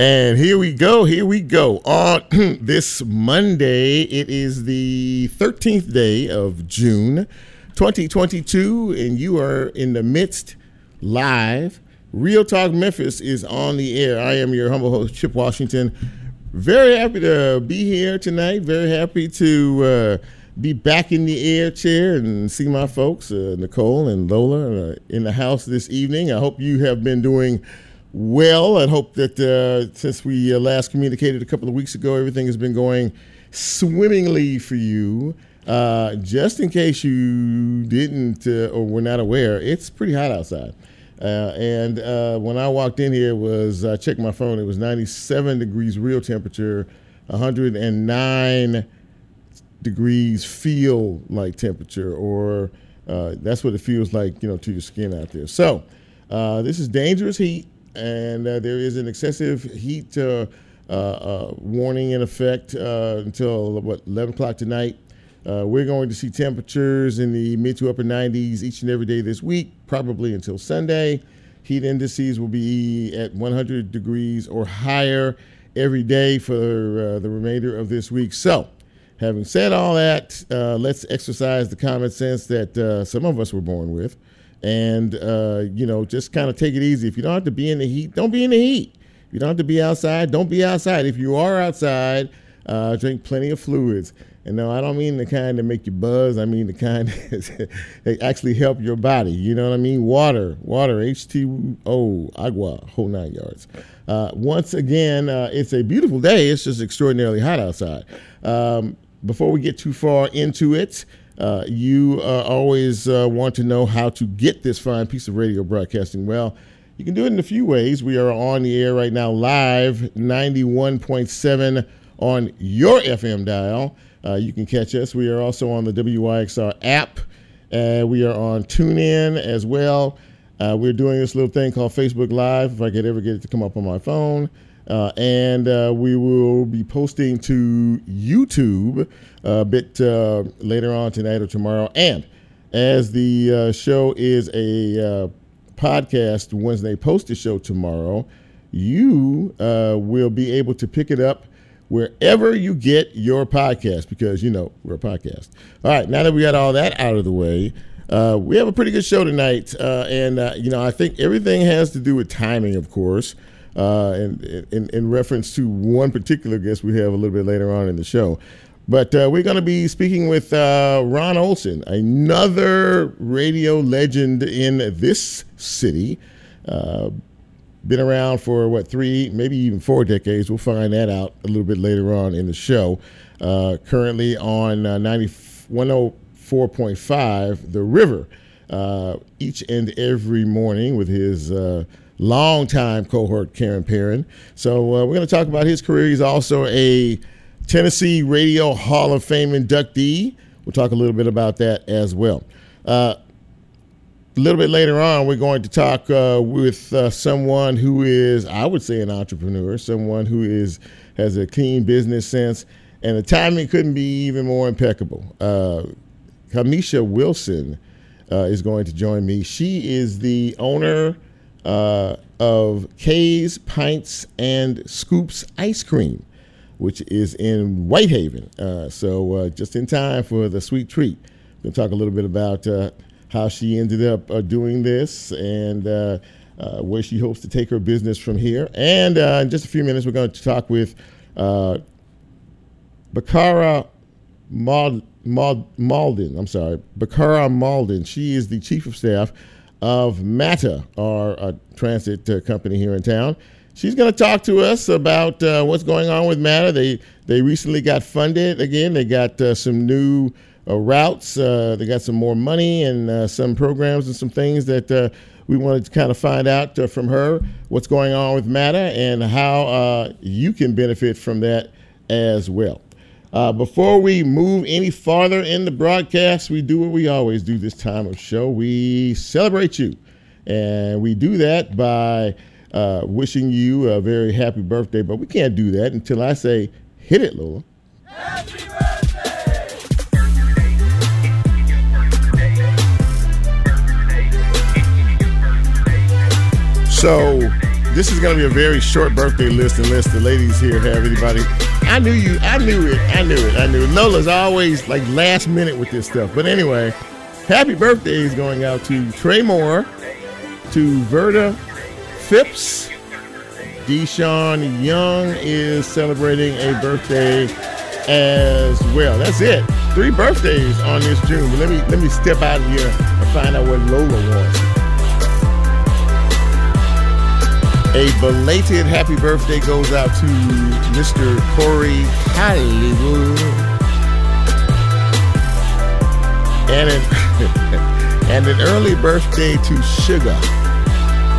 And here we go. Here we go. On this Monday, it is the 13th day of June 2022, and you are in the midst live. Real Talk Memphis is on the air. I am your humble host, Chip Washington. Very happy to be here tonight. Very happy to uh, be back in the air chair and see my folks, uh, Nicole and Lola, uh, in the house this evening. I hope you have been doing well. I hope that uh, since we uh, last communicated a couple of weeks ago, everything has been going swimmingly for you. Uh, just in case you didn't uh, or were not aware, it's pretty hot outside. Uh, and uh, when I walked in here, was I checked my phone. It was 97 degrees real temperature, 109 degrees feel like temperature, or that's what it feels like, you know, to your skin out there. So this is dangerous heat and uh, there is an excessive heat uh, uh, uh warning in effect uh, until what 11 o'clock tonight. we're going to see temperatures in the mid to upper 90s each and every day this week, probably until Sunday. Heat indices will be at 100 degrees or higher every day for the remainder of this week. So, having said all that, let's exercise the common sense that some of us were born with and uh, you know just kind of take it easy. If you don't have to be in the heat, don't be in the heat. If you don't have to be outside, don't be outside. If you are outside, uh, drink plenty of fluids. And no, I don't mean the kind that make you buzz. I mean the kind that actually help your body. You know what I mean? Water, water, H2O, agua, whole nine yards. Uh, once again, uh, it's a beautiful day. It's just extraordinarily hot outside. Um, before we get too far into it, uh, you uh, always uh, want to know how to get this fine piece of radio broadcasting. Well, you can do it in a few ways. We are on the air right now, live 91.7 on your FM dial. Uh, you can catch us. We are also on the WYXR app. Uh, we are on TuneIn as well. We're doing this little thing called Facebook Live, if I could ever get it to come up on my phone. Uh, and uh, we will be posting to YouTube a bit uh, later on tonight or tomorrow. And as the uh, show is a uh, podcast, Wednesday they post the show tomorrow, you uh, will be able to pick it up wherever you get your podcast because, you know, we're a podcast. All right, now that we got all that out of the way, uh, we have a pretty good show tonight. Uh, and, you know, I think everything has to do with timing, of course. Uh, in, in, in, reference to one particular guest we have a little bit later on in the show. But uh, we're going to be speaking with uh, Ron Olson, another radio legend in this city. Uh, been around for what three, maybe even four decades. We'll find that out a little bit later on in the show. Uh, currently on uh, 104.5, The River, uh, each and every morning with his uh, longtime cohort, Karen Perrin. So uh, we're going to talk about his career. He's also a Tennessee Radio Hall of Fame inductee. We'll talk a little bit about that as well. Uh, a little bit later on, we're going to talk uh, with uh, someone who is, I would say, an entrepreneur, someone who is has a keen business sense, and the timing couldn't be even more impeccable. Uh, Kamisha Wilson uh, is going to join me. She is the owner uh, of K's Pints and Scoops Ice Cream which is in Whitehaven. Uh, so uh, just in time for the sweet treat. We're going to talk a little bit about uh, how she ended up uh, doing this and uh, where she hopes to take her business from here. And in just a few minutes, we're going to talk with Bacarra Mauldin. I'm sorry, Bacarra Mauldin. She is the chief of staff of MATA, our transit company here in town she's going to talk to us about uh, what's going on with MATA. They they recently got funded again. They got uh, some new uh, routes. Uh, they got some more money and uh, some programs and some things that uh, we wanted to kind of find out from her what's going on with MATA and how you can benefit from that as well. Before we move any farther in the broadcast, we do what we always do this time of show. We celebrate you. And we do that by uh, wishing you a very happy birthday, but we can't do that until I say, hit it, Lola. Happy birthday! So, this is going to be a very short birthday list unless the ladies here have anybody. I knew you. I knew it. I knew it. I knew it. Lola's always like last minute with this stuff. But anyway, happy birthday is going out to Trey Moore, to Verda Phipps. Deshaun Young is celebrating a birthday as well. That's it. Three birthdays on this June. But let me let me step out of here and find out what Lola wants. A belated happy birthday goes out to Mr. Corey Hollywood. And an, and an early birthday to Sugar.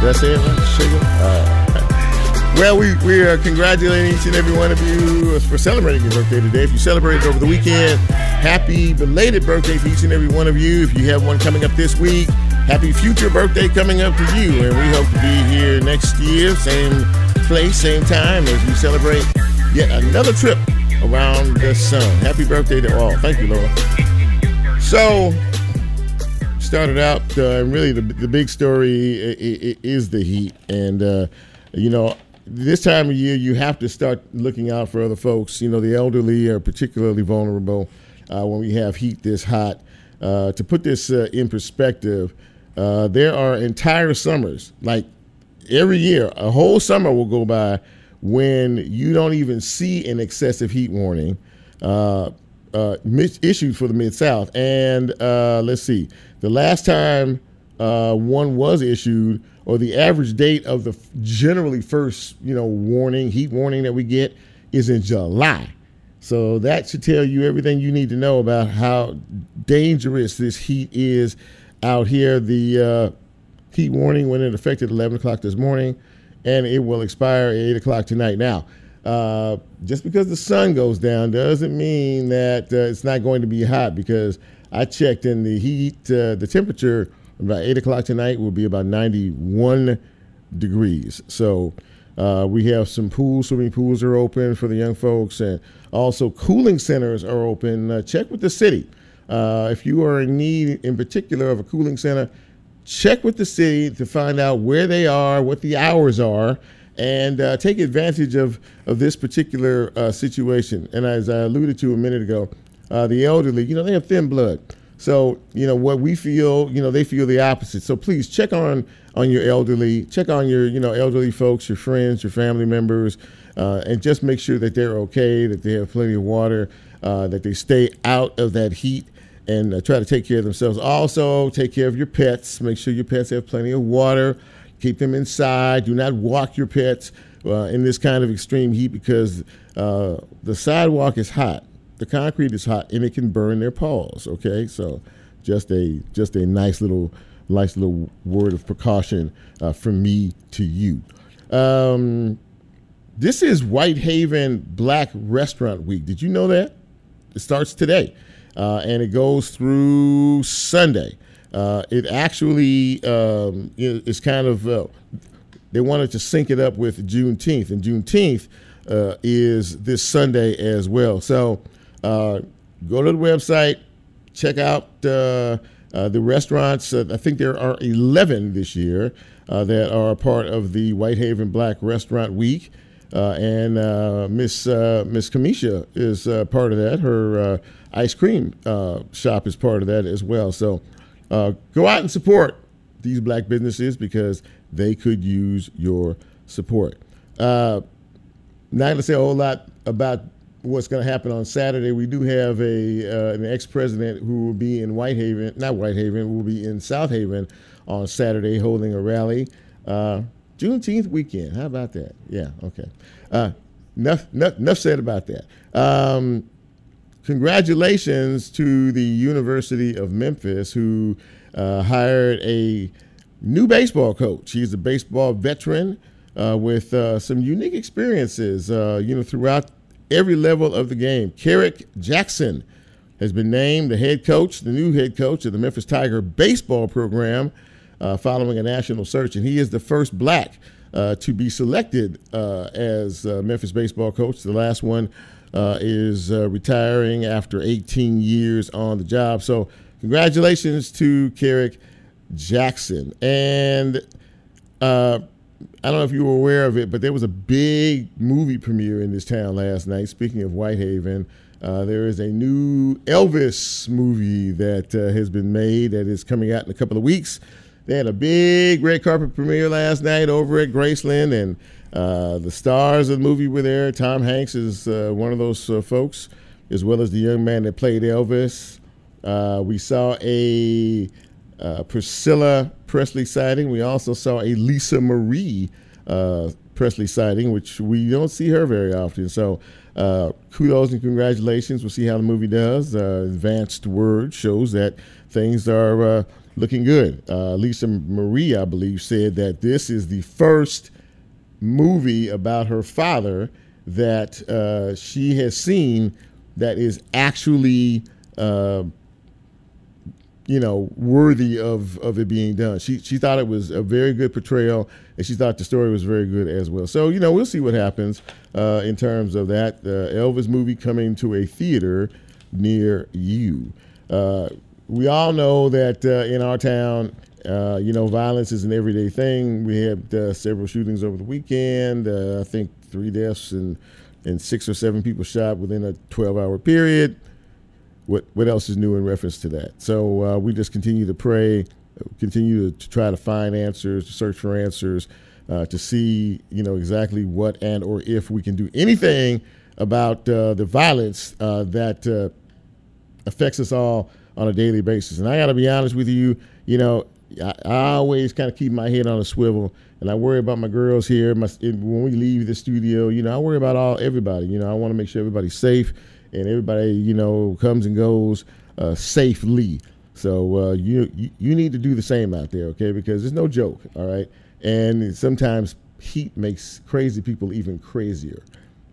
Did I say it right? Sugar? Uh, well, we, we are congratulating each and every one of you for celebrating your birthday today. If you celebrated over the weekend, happy belated birthday to each and every one of you. If you have one coming up this week, happy future birthday coming up to you. And we hope to be here next year, same place, same time, as we celebrate yet another trip around the sun. Happy birthday to all. Thank you, Laura. So, started out, uh, really the, the big story is the heat. And, uh, you know, this time of year, you have to start looking out for other folks. You know, the elderly are particularly vulnerable uh, when we have heat this hot. Uh, to put this uh, in perspective, uh, there are entire summers, like every year, a whole summer will go by when you don't even see an excessive heat warning uh, uh, issued for the Mid South. And uh, let's see, the last time uh, one was issued, or the average date of the generally first, you know, warning, heat warning that we get is in July. So that should tell you everything you need to know about how dangerous this heat is out here. The uh, heat warning went into effect at 11 o'clock this morning, and it will expire at 8 o'clock tonight. Now, uh, just because the sun goes down doesn't mean that uh, it's not going to be hot because I checked in the heat, uh, the temperature about 8 o'clock tonight will be about 91 degrees. So uh, we have some pools, swimming pools are open for the young folks, and also cooling centers are open. Uh, check with the city. Uh, if you are in need, in particular, of a cooling center, check with the city to find out where they are, what the hours are, and uh, take advantage of, of this particular uh, situation. And as I alluded to a minute ago, uh, the elderly, you know, they have thin blood. So, you know, what we feel, you know, they feel the opposite. So please check on on your elderly, check on your, you know, elderly folks, your friends, your family members, uh, and just make sure that they're okay, that they have plenty of water, uh, that they stay out of that heat and uh, try to take care of themselves. Also, take care of your pets. Make sure your pets have plenty of water. Keep them inside. Do not walk your pets uh, in this kind of extreme heat because uh, the sidewalk is hot, the concrete is hot, and it can burn their paws. Okay, so just a just a nice little nice little word of precaution uh, from me to you. Um, this is Whitehaven Black Restaurant Week. Did you know that? It starts today uh, and it goes through Sunday. Uh, it actually um, is kind of uh, they wanted to sync it up with Juneteenth, and Juneteenth uh, is this Sunday as well. So uh, go to the website, check out uh, the restaurants. I think there are 11 this year that are part of the Whitehaven Black Restaurant Week. Uh, and uh, Miss uh, Miss Kamisha is part of that. Her ice cream shop is part of that as well. So go out and support these black businesses because they could use your support. not going to say a whole lot about what's going to happen on Saturday. We do have a uh, an ex president who will be in Whitehaven, not Whitehaven, will be in Southaven on Saturday holding a rally. Juneteenth weekend. How about that? Yeah, okay. Uh, enough, enough, enough said about that. Um, congratulations to the University of Memphis, who uh, hired a new baseball coach. He's a baseball veteran uh, with uh, some unique experiences, uh, you know, throughout every level of the game. Kerrick Jackson has been named the head coach, the new head coach of the Memphis Tiger baseball program uh, following a national search, and he is the first black uh, to be selected uh, as uh, Memphis baseball coach. The last one uh, is retiring after 18 years on the job. So, congratulations to Kerrick Jackson. And I don't know if you were aware of it, but there was a big movie premiere in this town last night. Speaking of Whitehaven, uh, there is a new Elvis movie that uh, has been made that is coming out in a couple of weeks. They had a big red carpet premiere last night over at Graceland, and uh, the stars of the movie were there. Tom Hanks is uh, one of those uh, folks, as well as the young man that played Elvis. Uh, we saw a Priscilla Presley sighting. We also saw a Lisa Marie Presley sighting, which we don't see her very often. So uh, kudos and congratulations. We'll see how the movie does. Uh, advanced word shows that things are uh, looking good. Uh, Lisa Marie, I believe, said that this is the first movie about her father that uh, she has seen that is actually uh, you know, worthy of, of it being done. She she thought it was a very good portrayal, and she thought the story was very good as well. So you know, we'll see what happens uh, in terms of that uh, Elvis movie coming to a theater near you. Uh, we all know that uh, in our town, uh, you know, violence is an everyday thing. We had uh, several shootings over the weekend. I think three deaths and and six or seven people shot within a 12-hour period what what else is new in reference to that? So uh, we just continue to pray, continue to, to, try to find answers, to search for answers, uh, to see you know exactly what and or if we can do anything about uh, the violence uh, that uh, affects us all on a daily basis. And I got to be honest with you, you know, I, I always kind of keep my head on a swivel, and I worry about my girls here. My, when we leave the studio, you know, I worry about all everybody. You know, I want to make sure everybody's safe and everybody you know comes and goes uh, safely. So uh, you, you need to do the same out there, okay? Because it's no joke, all right. And sometimes heat makes crazy people even crazier.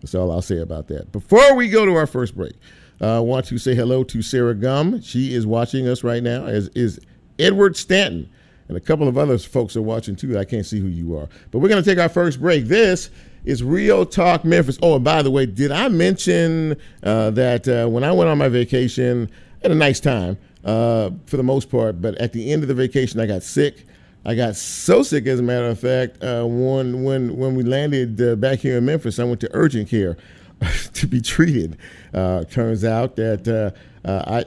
That's all I'll say about that. Before we go to our first break, uh, want to say hello to Sarah Gum. She is watching us right now, as is Edward Stanton. And a couple of other folks are watching too. I can't see who you are. But we're going to take our first break. This is Real Talk Memphis. Oh, and by the way, did I mention uh, that uh, when I went on my vacation, I had a nice time uh, for the most part, but at the end of the vacation, I got sick. I got so sick, as a matter of fact, uh, when when when we landed uh, back here in Memphis, I went to urgent care to be treated. Uh, turns out that I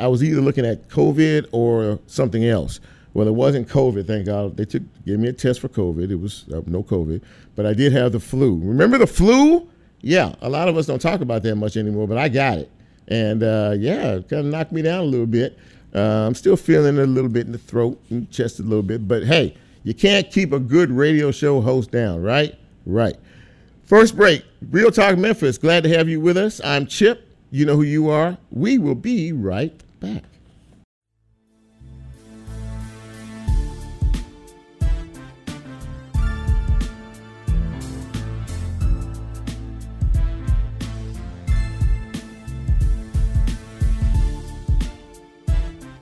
I was either looking at COVID or something else. Well, it wasn't COVID, thank God. They took gave me a test for COVID. It was uh, no COVID, but I did have the flu. Remember the flu? Yeah, a lot of us don't talk about that much anymore, but I got it, and uh, yeah, it kind of knocked me down a little bit. Uh, I'm still feeling it a little bit in the throat and chest a little bit, but hey, you can't keep a good radio show host down, right? Right. First break, Real Talk Memphis. Glad to have you with us. I'm Chip. You know who you are. We will be right back.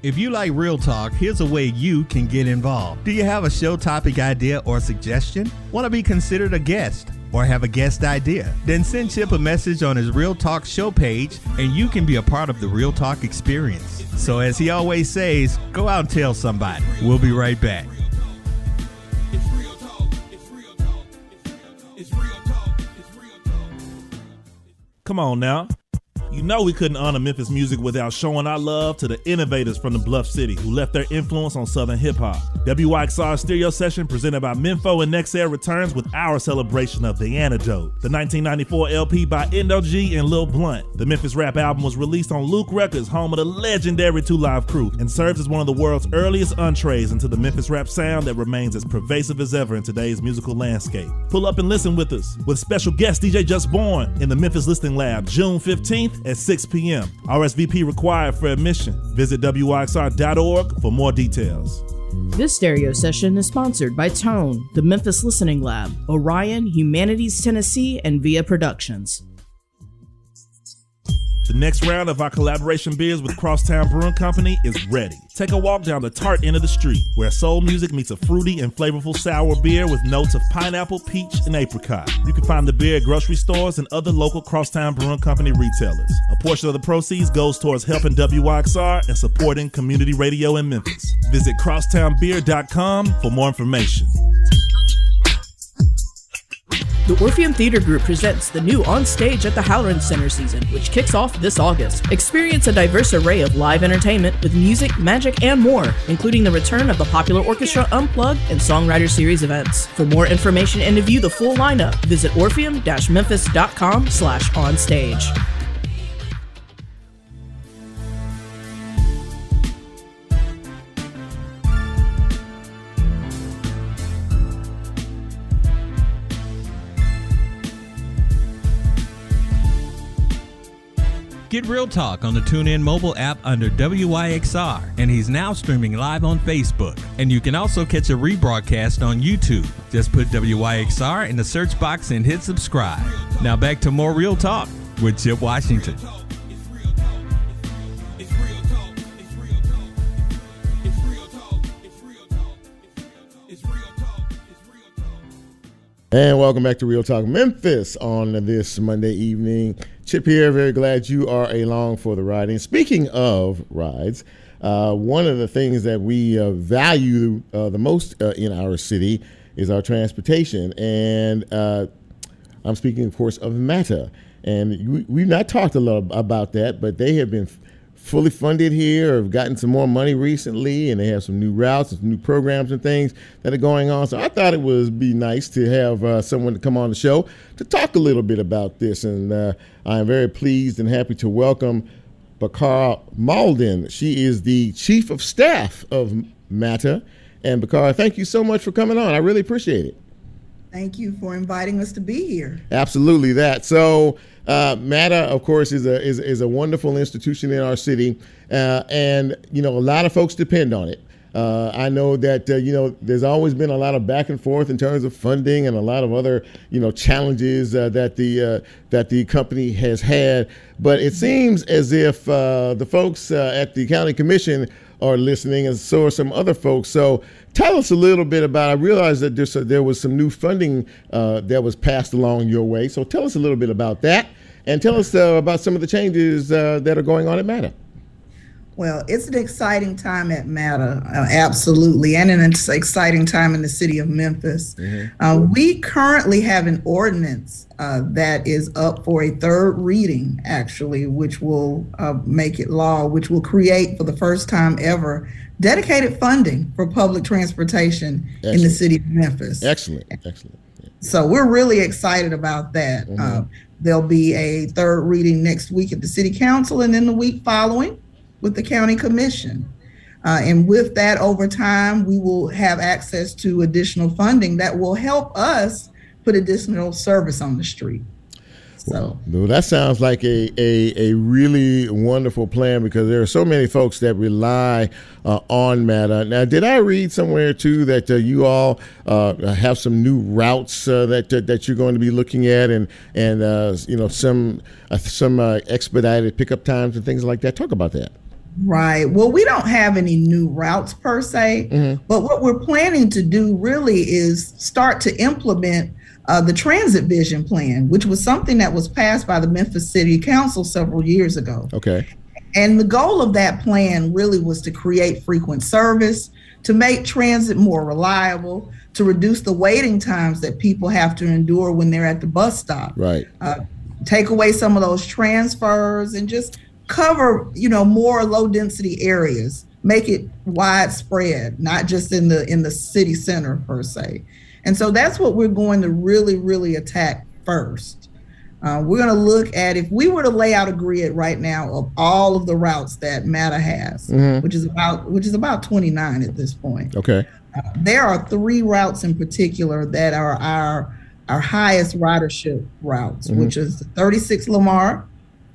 If you like Real Talk, here's a way you can get involved. Do you have a show topic idea or suggestion? Want to be considered a guest? Or have a guest idea? Then send Chip a message on his Real Talk show page and you can be a part of the Real Talk experience. So, as he always says, go out and tell somebody. We'll be right back. Come on now. You know we couldn't honor Memphis music without showing our love to the innovators from the Bluff City who left their influence on Southern hip hop. WYXR Stereo Session presented by Minfo and Nexair returns with our celebration of The Antidote, the 1994 LP by Indo G and Lil Blunt. The Memphis rap album was released on Luke Records, home of the legendary Two Live Crew, and serves as one of the world's earliest entrees into the Memphis rap sound that remains as pervasive as ever in today's musical landscape. Pull up and listen with us with special guest DJ Just Born in the Memphis Listening Lab June 15th at 6 p.m. RSVP required for admission. Visit WYXR.org for more details. This stereo session is sponsored by Tone, the Memphis Listening Lab, Orion, Humanities Tennessee, and Via Productions. The next round of our collaboration beers with Crosstown Brewing Company is ready. Take a walk down the tart end of the street, where soul music meets a fruity and flavorful sour beer with notes of pineapple, peach, and apricot. You can find the beer at grocery stores and other local Crosstown Brewing Company retailers. A portion of the proceeds goes towards helping WYXR and supporting community radio in Memphis. Visit crosstownbeer.com for more information. The Orpheum Theater Group presents the new On Stage at the Halloran Center season, which kicks off this August. Experience a diverse array of live entertainment with music, magic, and more, including the return of the popular Orchestra Unplugged and Songwriter Series events. For more information and to view the full lineup, visit orpheum-memphis.com slash onstage. Get Real Talk on the TuneIn mobile app under WYXR, and he's now streaming live on Facebook. And you can also catch a rebroadcast on YouTube. Just put WYXR in the search box and hit subscribe. Now back to more Real Talk with Chip Washington. And welcome back to Real Talk Memphis on this Monday evening. Chip here, very glad you are along for the ride. And speaking of rides, uh, one of the things that we uh, value uh, the most uh, in our city is our transportation. And uh, I'm speaking, of course, of MATA. And we, have not talked a lot about that, but they have been fully funded here, have gotten some more money recently, and they have some new routes and some new programs and things that are going on. So I thought it would be nice to have uh, someone to come on the show to talk a little bit about this. And uh, I am very pleased and happy to welcome Bakar Mauldin. She is the chief of staff of MATA. And Bakar, thank you so much for coming on. I really appreciate it. Thank you for inviting us to be here. Absolutely, that. So, uh, MATA, of course, is a is, is a wonderful institution in our city, uh, and you know a lot of folks depend on it. Uh, I know that uh, you know there's always been a lot of back and forth in terms of funding and a lot of other you know challenges uh, that the uh, that the company has had. But it seems as if uh, the folks uh, at the county commission are listening, and so are some other folks. So tell us a little bit about. I realize that there's a, there was some new funding that was passed along your way. So tell us a little bit about that, and tell us uh, about some of the changes uh, that are going on at MATA. Well, it's an exciting time at MATA, uh, absolutely, and an exciting time in the city of Memphis. Mm-hmm. Uh, we currently have an ordinance uh, that is up for a third reading, actually, which will uh, make it law, which will create for the first time ever dedicated funding for public transportation excellent. in the city of Memphis. Excellent, excellent. So we're really excited about that. Mm-hmm. Uh, there'll be a third reading next week at the city council, and then the week following with the county commission. Uh, and with that, over time, we will have access to additional funding that will help us put additional service on the street. So well, that sounds like a, a, a really wonderful plan because there are so many folks that rely uh, on MATA. Now, did I read somewhere too that uh, you all uh, have some new routes uh, that that you're going to be looking at, and and uh, you know some uh, some expedited pickup times and things like that? Talk about that. Right. Well, we don't have any new routes per se, mm-hmm. but what we're planning to do really is start to implement uh, the transit vision plan, which was something that was passed by the Memphis City Council several years ago. Okay. And the goal of that plan really was to create frequent service, to make transit more reliable, to reduce the waiting times that people have to endure when they're at the bus stop. Right. Uh, take away some of those transfers and just cover you know more low density areas make it widespread not just in the in the city center per se and so that's what we're going to really really attack first uh, we're going to look at if we were to lay out a grid right now of all of the routes that MATA has, mm-hmm. which is about which is about 29 at this point. Okay. Uh, there are three routes in particular that are our our highest ridership routes, mm-hmm. which is 36 Lamar,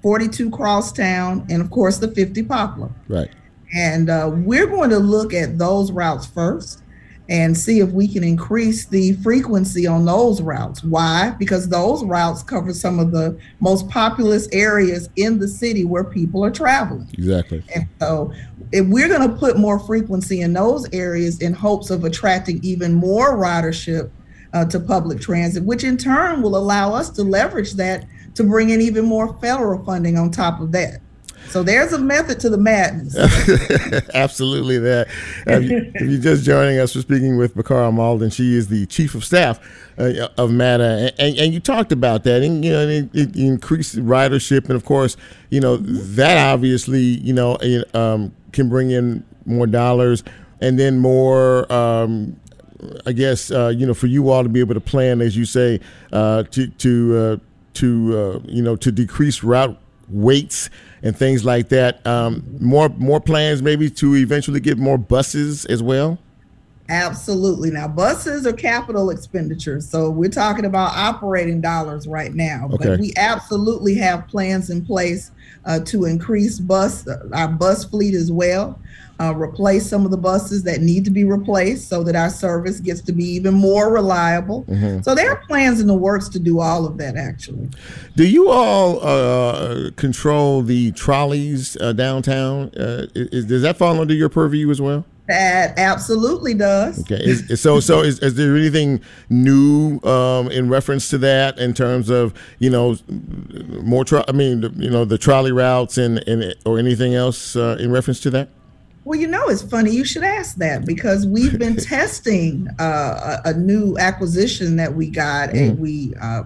42 Crosstown, and of course the 50 Poplar. Right. And uh, we're going to look at those routes first and see if we can increase the frequency on those routes. Why? Because those routes cover some of the most populous areas in the city where people are traveling. Exactly. And so if we're going to put more frequency in those areas in hopes of attracting even more ridership uh, to public transit, which in turn will allow us to leverage that to bring in even more federal funding on top of that. So there's a method to the madness. Absolutely, that. If, you, you're just joining us, we're speaking with Bacarra Mauldin. She is the chief of staff uh, of MATA, and, and, you talked about that, and you know, it, it increased ridership, and of course, you know, that obviously, you know, um, can bring in more dollars, and then more. Um, I guess uh, you know for you all to be able to plan, as you say, uh, to to uh, to uh, you know to decrease route waits and things like that. Um, more more plans maybe to eventually get more buses as well. Absolutely. Now, buses are capital expenditures, so we're talking about operating dollars right now. Okay. But we absolutely have plans in place uh, to increase bus our bus fleet as well uh, replace some of the buses that need to be replaced so that our service gets to be even more reliable. Mm-hmm. So there are plans in the works to do all of that actually. Do you all uh, control the trolleys uh, downtown? Uh, is, does that fall under your purview as well? That absolutely does. Okay. Is, so, so is, is, there anything new um, in reference to that in terms of you know more? Tro- I mean, you know, the trolley routes and, and or anything else uh, in reference to that? Well, you know, it's funny you should ask that because we've been testing uh, a, a, new acquisition that we got, mm. and we uh,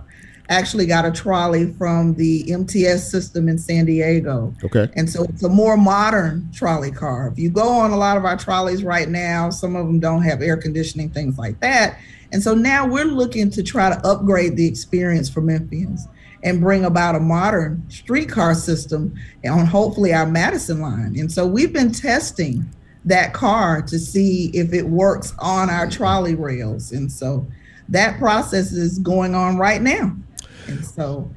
actually got a trolley from the MTS system in San Diego. Okay. And so it's a more modern trolley car. If you go on a lot of our trolleys right now, some of them don't have air conditioning, things like that. And so now we're looking to try to upgrade the experience for Memphians and bring about a modern streetcar system on hopefully our Madison line. And so we've been testing that car to see if it works on our trolley rails. And so that process is going on right now. And so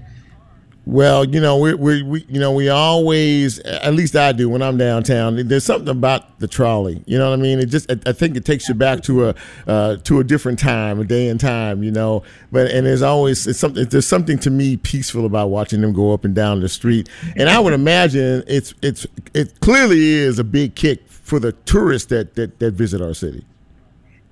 well, you know, we, we, we, you know, we always, at least I do when I'm downtown. There's something about the trolley. You know what I mean? It just, I, think it takes you back to a, uh, to a different time, a day and time. You know, but and there's always it's something. There's something to me peaceful about watching them go up and down the street. And I would imagine it's, it's, it clearly is a big kick for the tourists that that, that visit our city.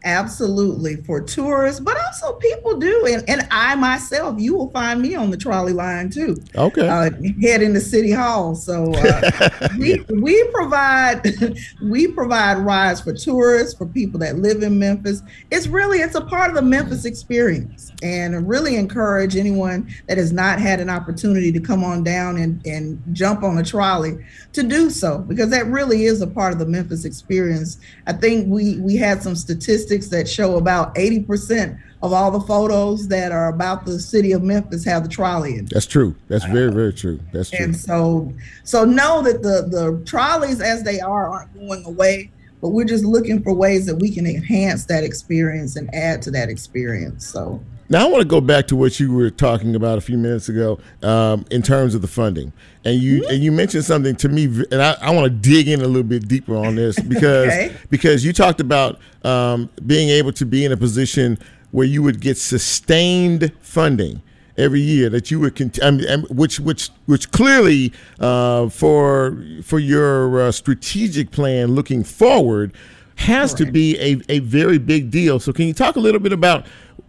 Absolutely for tourists, but also people do, and, and I myself, you will find me on the trolley line too. Okay, uh, heading to City Hall. So uh, we we provide we provide rides for tourists, for people that live in Memphis. It's really it's a part of the Memphis experience, and really encourage anyone that has not had an opportunity to come on down and and jump on a trolley to do so because that really is a part of the Memphis experience. I think we we had some statistics statistics that show about 80% of all the photos that are about the city of Memphis have the trolley in. That's true. That's very, very true. That's true. And so, so know that the the trolleys as they are aren't going away, but we're just looking for ways that we can enhance that experience and add to that experience. So now I want to go back to what you were talking about a few minutes ago um, in terms of the funding, and you mm-hmm. and you mentioned something to me, and I, I want to dig in a little bit deeper on this because okay. because you talked about um, being able to be in a position where you would get sustained funding every year that you would continue, I mean, which which which clearly uh, for for your uh, strategic plan looking forward has right. to be a, a very big deal. So can you talk a little bit about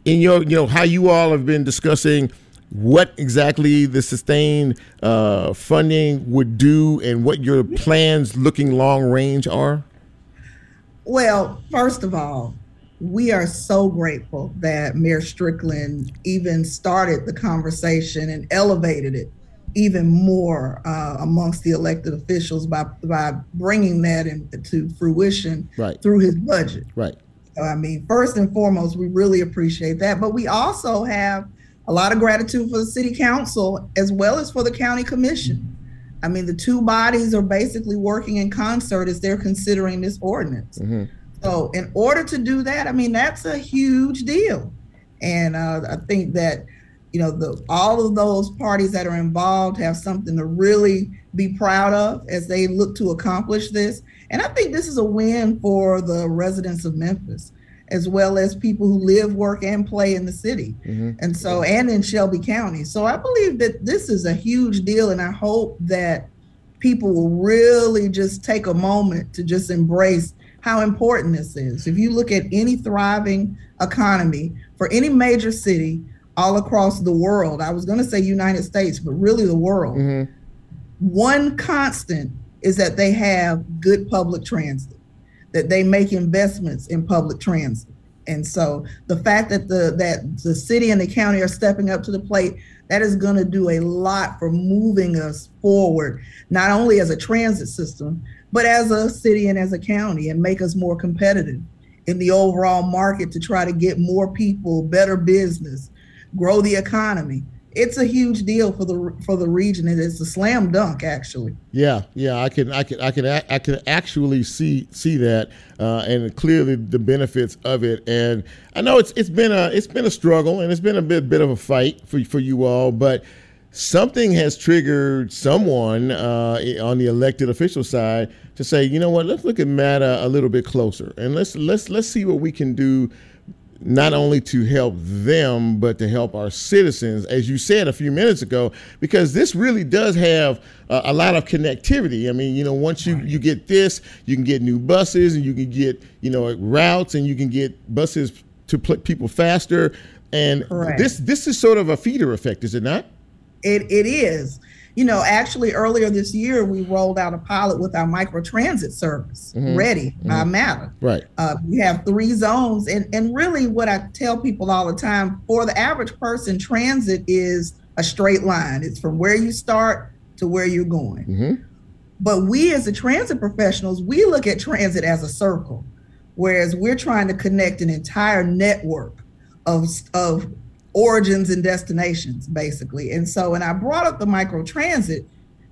in your you know how you all have been discussing what exactly the sustained uh, funding would do and what your plans looking long range are? Well, first of all, we are so grateful that Mayor Strickland even started the conversation and elevated it even more uh, amongst the elected officials by by bringing that into fruition right. through his budget. Right. I mean, first and foremost, we really appreciate that. But we also have a lot of gratitude for the city council as well as for the county commission. I mean, the two bodies are basically working in concert as they're considering this ordinance. Mm-hmm. So, in order to do that, I mean, that's a huge deal. And uh, I think that, you know, the all of those parties that are involved have something to really be proud of as they look to accomplish this. And I think this is a win for the residents of Memphis, as well as people who live, work, and play in the city. Mm-hmm. And so, and in Shelby County. So I believe that this is a huge deal. And I hope that people will really just take a moment to just embrace how important this is. If you look at any thriving economy for any major city all across the world, I was going to say United States, but really the world. Mm-hmm one constant is that they have good public transit, that they make investments in public transit. And so the fact that the that the city and the county are stepping up to the plate, that is going to do a lot for moving us forward, not only as a transit system, but as a city and as a county and make us more competitive in the overall market to try to get more people, better business, grow the economy. It's a huge deal for the for the region. It is a slam dunk, actually. Yeah, yeah, I can, I can, I can, I can actually see see that, uh, and clearly the benefits of it. And I know it's it's been a it's been a struggle, and it's been a bit bit of a fight for for you all, but something has triggered someone uh, on the elected official side to say, you know what, let's look at MATA a little bit closer, and let's let's let's see what we can do not only to help them, but to help our citizens, as you said a few minutes ago, because this really does have uh, a lot of connectivity. I mean, you know, once you, you get this, you can get new buses and you can get, you know, routes and you can get buses to pl- people faster. And Correct. this this is sort of a feeder effect, is it not? It, it is you know, actually earlier this year, we rolled out a pilot with our microtransit service, mm-hmm. Ready mm-hmm. by MATA. Right. Uh, we have three zones. And, and really, what I tell people all the time for the average person, transit is a straight line, it's from where you start to where you're going. Mm-hmm. But we, as the transit professionals, we look at transit as a circle, whereas we're trying to connect an entire network of, of origins and destinations, basically. And so, and I brought up the micro transit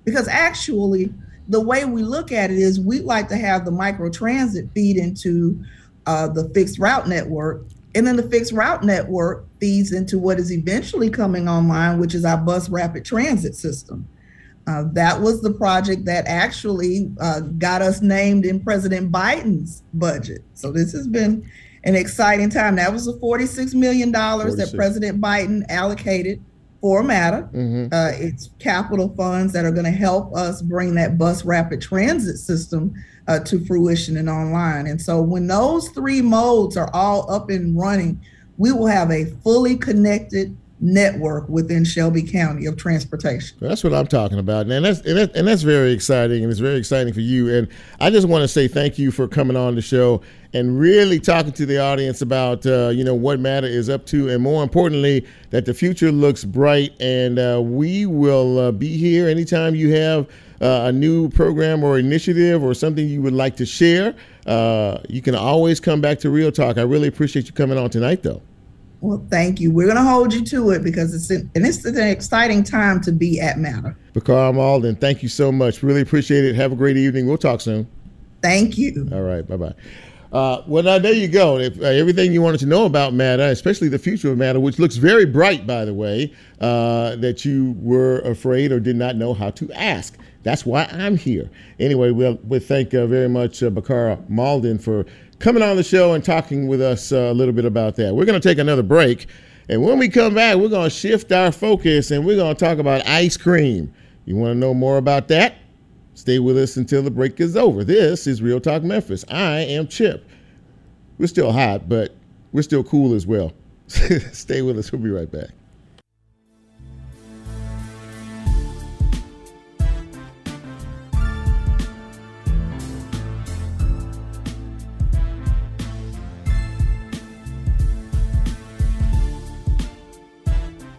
because actually, the way we look at it is we like to have the micro transit feed into uh, the fixed route network. And then the fixed route network feeds into what is eventually coming online, which is our bus rapid transit system. Uh, that was the project that actually uh, got us named in President Biden's budget. So this has been an exciting time. That was the $46 million 46. that President Biden allocated for MATA. Mm-hmm. Uh, it's capital funds that are going to help us bring that bus rapid transit system uh, to fruition and online. And so when those three modes are all up and running, we will have a fully connected network within Shelby County of transportation. That's what I'm talking about, and that's and, and that's very exciting, and it's very exciting for you. And I just want to say thank you for coming on the show and really talking to the audience about uh, you know what MATA is up to, and more importantly, that the future looks bright. And uh, we will uh, be here anytime you have uh, a new program or initiative or something you would like to share. Uh, you can always come back to Real Talk. I really appreciate you coming on tonight, though. Well, thank you. We're going to hold you to it because it's an, and it's an exciting time to be at MATA. Bakar Mauldin, thank you so much. Really appreciate it. Have a great evening. We'll talk soon. Thank you. All right. Bye bye. Uh, well, now there you go. If, uh, everything you wanted to know about MATA, especially the future of MATA, which looks very bright, by the way, uh, that you were afraid or did not know how to ask. That's why I'm here. Anyway, we'll, we thank uh, very much uh, Bacarra Mauldin for coming on the show and talking with us uh, a little bit about that. We're going to take another break. And when we come back, we're going to shift our focus and we're going to talk about ice cream. You want to know more about that? Stay with us until the break is over. This is Real Talk Memphis. I am Chip. We're still hot, but we're still cool as well. Stay with us. We'll be right back.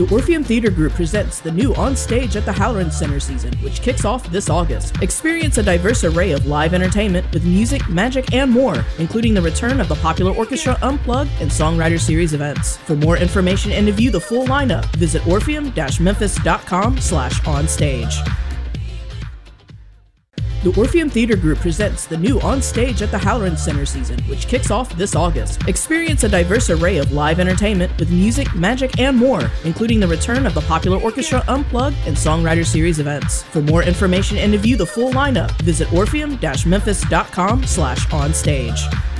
The Orpheum Theater Group presents the new On Stage at the Halloran Center season, which kicks off this August. Experience a diverse array of live entertainment with music, magic, and more, including the return of the popular orchestra Unplugged and Songwriter Series events. For more information and to view the full lineup, visit orpheum-memphis.com slash onstage. The Orpheum Theater Group presents the new On Stage at the Halloran Center season, which kicks off this August. Experience a diverse array of live entertainment with music, magic, and more, including the return of the popular orchestra Unplugged and Songwriter Series events. For more information and to view the full lineup, visit orpheum-memphis.com slash onstage.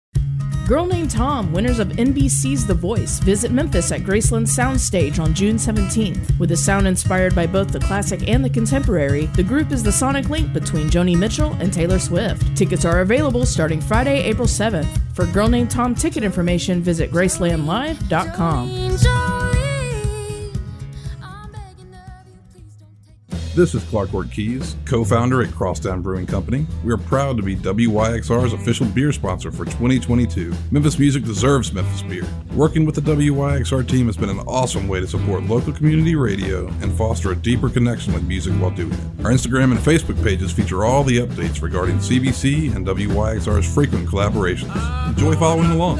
Girl Named Tom, winners of NBC's The Voice, visit Memphis at Graceland Soundstage on June 17th. With a sound inspired by both the classic and the contemporary, the group is the sonic link between Joni Mitchell and Taylor Swift. Tickets are available starting Friday, April 7th. For Girl Named Tom ticket information, visit gracelandlive.com. This is Clark Keys, co-founder at Crosstown Brewing Company. We are proud to be WYXR's official beer sponsor for 2022. Memphis music deserves Memphis beer. Working with the WYXR team has been an awesome way to support local community radio and foster a deeper connection with music while doing it. Our Instagram and Facebook pages feature all the updates regarding CBC and WYXR's frequent collaborations. Enjoy following along.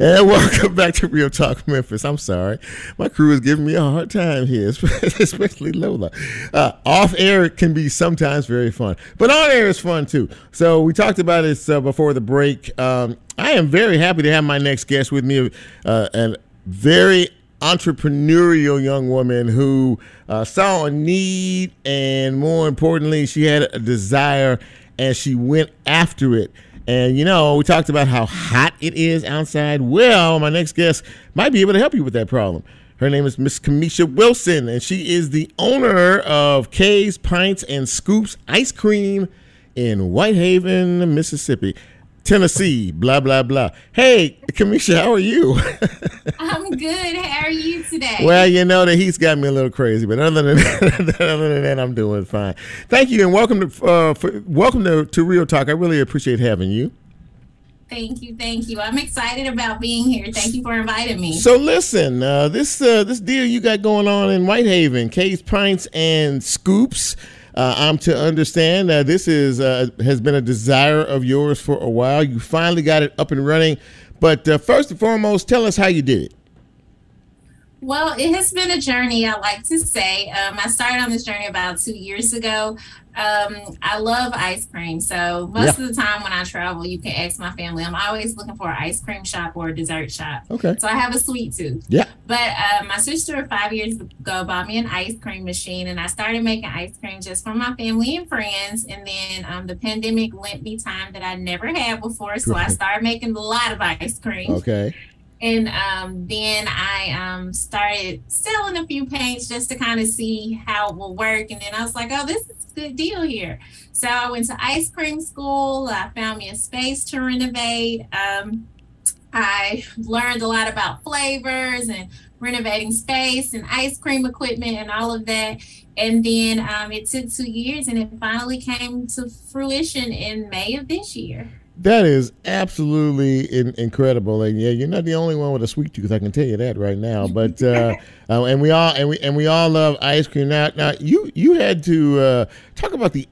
And welcome back to Real Talk Memphis. I'm sorry. My crew is giving me a hard time here, especially Lola. Uh, off air can be sometimes very fun, but on air is fun too. So we talked about this uh, before the break. Um, I am very happy to have my next guest with me, uh, a very entrepreneurial young woman who uh, saw a need and more importantly, she had a desire and she went after it. And you know, we talked about how hot it is outside. Well, my next guest might be able to help you with that problem. Her name is Miss Kamisha Wilson, and she is the owner of Kay's Pints and Scoops Ice Cream in Whitehaven, Mississippi. Tennessee, blah blah blah. Hey, Kamisha, how are you? I'm good. How are you today? Well, you know that he's got me a little crazy, but other than that, other than that, I'm doing fine. Thank you, and welcome to uh, for, welcome to, to Real Talk. I really appreciate having you. Thank you, thank you. I'm excited about being here. Thank you for inviting me. So listen, uh, this uh, this deal you got going on in Whitehaven, K's Pints and Scoops. Uh, I'm to understand that this is uh, has been a desire of yours for a while. You finally got it up and running, but uh, first and foremost, tell us how you did it. Well, it has been a journey, I like to say. Um, I started on this journey about two years ago. Um, I love ice cream. So, most yeah. of the time when I travel, you can ask my family, I'm always looking for an ice cream shop or a dessert shop. Okay. So, I have a sweet tooth. Yeah. But uh, my sister, five years ago, bought me an ice cream machine, and I started making ice cream just for my family and friends. And then um, the pandemic lent me time that I never had before. So, I started making a lot of ice cream. Okay. And um, then I um, started selling a few paints just to kind of see how it will work. And then I was like, oh, this is a good deal here. So I went to ice cream school. I found me a space to renovate. Um, I learned a lot about flavors and renovating space and ice cream equipment and all of that. And then um, it took two years and it finally came to fruition in May of this year. That is absolutely in, incredible, and yeah, you're not the only one with a sweet tooth. I can tell you that right now. But uh, uh, and we all and we and we all love ice cream. Now, now you you had to uh, talk about the.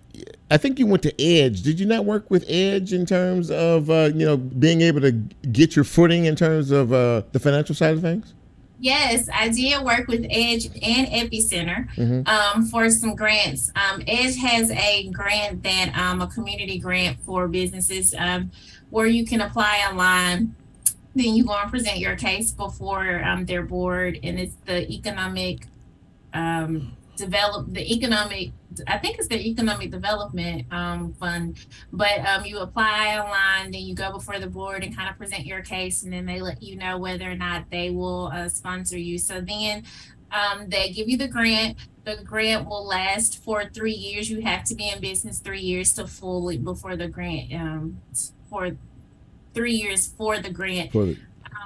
I think you went to Edge. Did you not work with Edge in terms of uh, you know being able to get your footing in terms of uh, the financial side of things? Yes, I did work with Edge and Epicenter mm-hmm. um, for some grants. Um, Edge has a grant that um, a community grant for businesses um, where you can apply online. Then you go and present your case before um, their board, and it's the economic. Um, develop the economic I think it's the Economic Development um, Fund, but um, you apply online, then you go before the board and kind of present your case, and then they let you know whether or not they will uh, sponsor you. So then um, they give you the grant. The grant will last for three years. You have to be in business three years to fully before the grant um, for three years for the grant For the,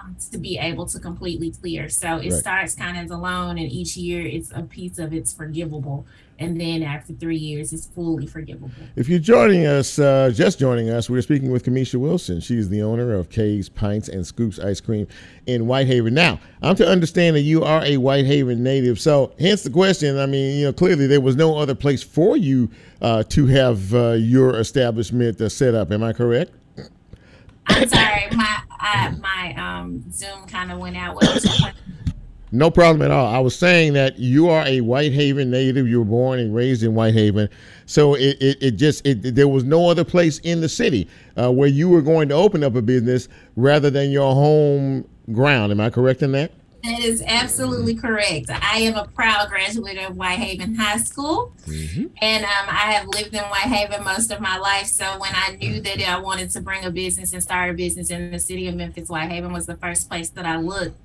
um, to be able to completely clear. So it Right. starts kind of as a loan, and each year it's a piece of it's forgivable, and then after three years it's fully forgivable. If you're joining us, uh, just joining us, we're speaking with Kamisha Wilson. She's the owner of K's Pints and Scoops Ice Cream in Whitehaven. Now, I'm to understand that you are a Whitehaven native, so hence the question. I mean, you know, clearly there was no other place for you uh, to have uh, your establishment uh, set up. Am I correct? I'm sorry, my I, my um Zoom kind of went out. What was your question? No problem at all. I was saying that you are a Whitehaven native. You were born and raised in Whitehaven, so it, it, it just it, there was no other place in the city uh, where you were going to open up a business rather than your home ground. Am I correct in that? That is absolutely correct. I am a proud graduate of Whitehaven High School, and um, I have lived in Whitehaven most of my life. So when I knew that I wanted to bring a business and start a business in the city of Memphis, Whitehaven was the first place that I looked.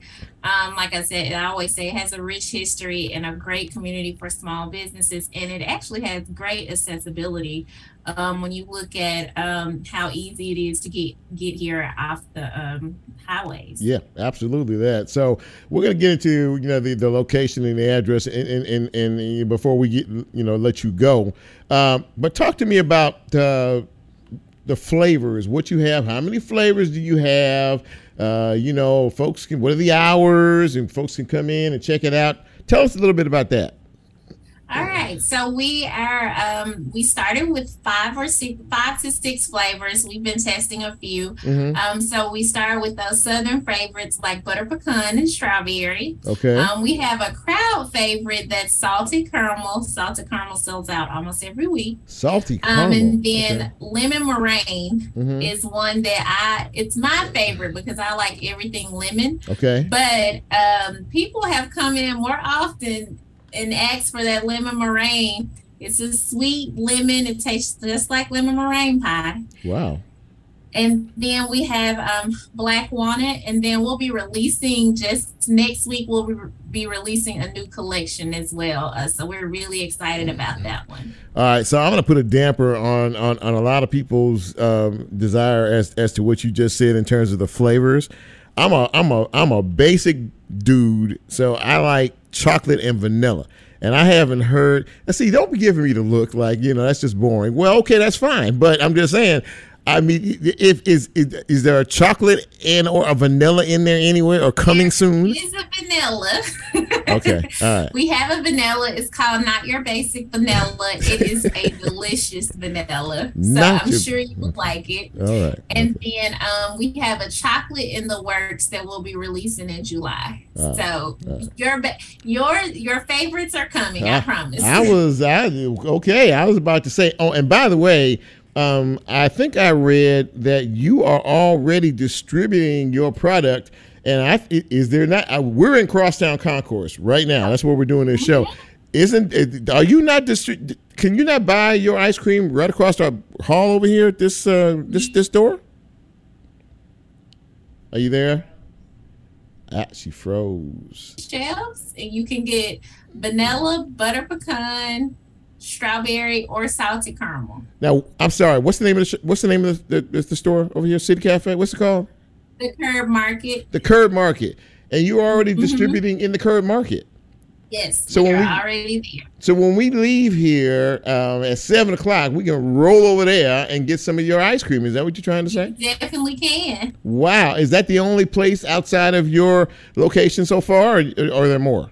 Um, like I said, I always say it has a rich history and a great community for small businesses, and it actually has great accessibility. Um, when you look at um, how easy it is to get get here off the um, highways. Yeah, absolutely that. So we're to get into you know the, the location and the address and and, and, and before we get you know let you go, um, but talk to me about uh, the flavors. What you have? How many flavors do you have? Uh, you know, folks can. What are the hours? And folks can come in and check it out. Tell us a little bit about that. All right, so we are um, we started with five or six, five to six flavors. We've been testing a few. Mhm. Um, so we started with those southern favorites like butter pecan and strawberry. Okay. Um, we have a crowd favorite that's salted caramel. Salted caramel sells out almost every week. Salty Um, and then Okay. lemon meringue Mhm. is one that I it's my favorite because I like everything lemon. Okay. But um, people have come in more often and asked for that lemon meringue. It's a sweet lemon. It tastes just like lemon meringue pie. Wow. And then we have um, black walnut, and then we'll be releasing just next week. We'll be, be releasing a new collection as well. Uh, so we're really excited about that one. All right, so I'm going to put a damper on, on, on a lot of people's um, desire as as to what you just said in terms of the flavors. I'm a I'm a I'm a basic dude, so I like chocolate and vanilla. And I haven't heard. See, don't be giving me the look like you know that's just boring. Well, okay, that's fine, but I'm just saying. I mean, if is is, is there a chocolate and or a vanilla in there anywhere or coming soon? It's a vanilla. Okay, all right. We have a vanilla. It's called Not Your Basic Vanilla. It is a delicious vanilla. So Not I'm your- sure you would like it. All right. And then um, we have a chocolate in the works that we'll be releasing in July. Ah, so your ba- your your favorites are coming. I, promise. I was I okay. I was about to say. Oh, and by the way, um, I think I read that you are already distributing your product. And I is there not? Uh, we're in Crosstown Concourse right now. That's where we're doing this show. Isn't it- are you not distri- Can you not buy your ice cream right across our hall over here at this uh, this this door? Are you there? Ah, she froze. shelves, and you can get vanilla, butter pecan, strawberry, or salted caramel. Now, I'm sorry. What's the name of the sh- What's the name of the, the, the store over here? City Cafe. What's it called? The curb market. The Curb Market. And you're already distributing in the Curb Market. Yes, So when we- already there. So when we leave here um, at seven o'clock, we can roll over there and get some of your ice cream. Is that what you're trying to say? Definitely can. Wow. Is that the only place outside of your location so far, or, or are there more?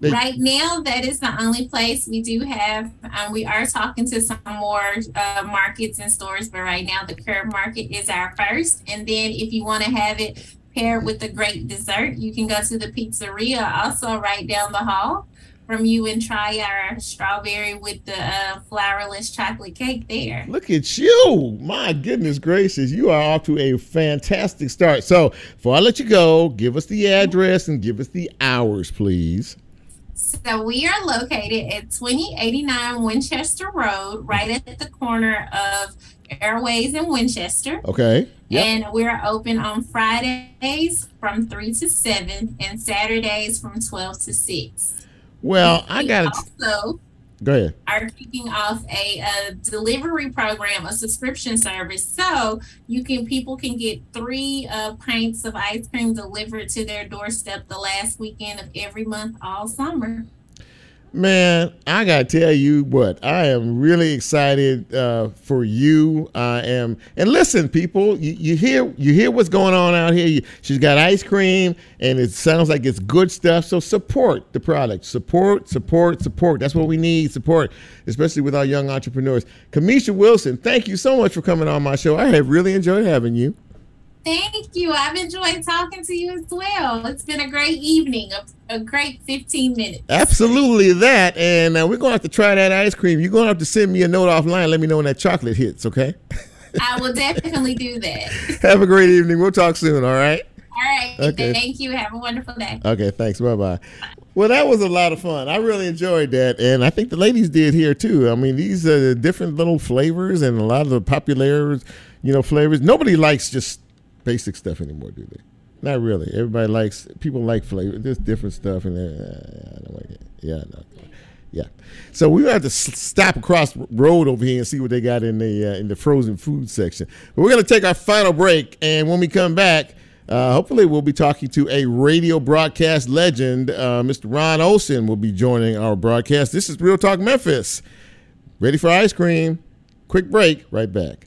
They- Right now, that is the only place we do have. Um, we are talking to some more uh, markets and stores, but right now, the curb market is our first. And then, if you want to have it paired with a great dessert, you can go to the pizzeria, also right down the hall from you, and try our strawberry with the uh, flourless chocolate cake there. Look at you. My goodness gracious. You are off to a fantastic start. So before I let you go, give us the address and give us the hours, please. So we are located at 2089 Winchester Road, right at the corner of Airways and Winchester. Okay. Yep. And we're open on Fridays from 3 to 7 and Saturdays from 12 to 6. Well, I got to also go ahead. Are kicking off a, a, delivery program, a subscription service, so you can people can get three uh, pints of ice cream delivered to their doorstep the last weekend of every month all summer. Man, I gotta tell you what, I am really excited uh, for you. I am, and listen, people, you, you, hear you hear what's going on out here. You, she's got ice cream, and it sounds like it's good stuff. So support the product, support, support, support. That's what we need, support, especially with our young entrepreneurs. Kamisha Wilson, thank you so much for coming on my show. I have really enjoyed having you. Thank you. I've enjoyed talking to you as well. It's been a great evening, a, a great 15 minutes. Absolutely that. And uh, we're going to have to try that ice cream. You're going to have to send me a note offline. Let me know when that chocolate hits, okay? I will definitely do that. Have a great evening. We'll talk soon, all right? All right. Okay. Thank you. Have a wonderful day. Okay, thanks. Bye bye. Well, that was a lot of fun. I really enjoyed that, and I think the ladies did here too. I mean, these are different little flavors and a lot of the popular, you know, flavors. Nobody likes just basic stuff anymore, do they? Not really. Everybody likes people like flavor. There's different stuff, and uh, I don't like it. Yeah, no, yeah. So we have to stop across the road over here and see what they got in the uh, in the frozen food section. But we're to take our final break, and when we come back, uh, hopefully we'll be talking to a radio broadcast legend. Uh, Mr. Ron Olson will be joining our broadcast. This is Real Talk Memphis. Ready for ice cream? Quick break. Right back.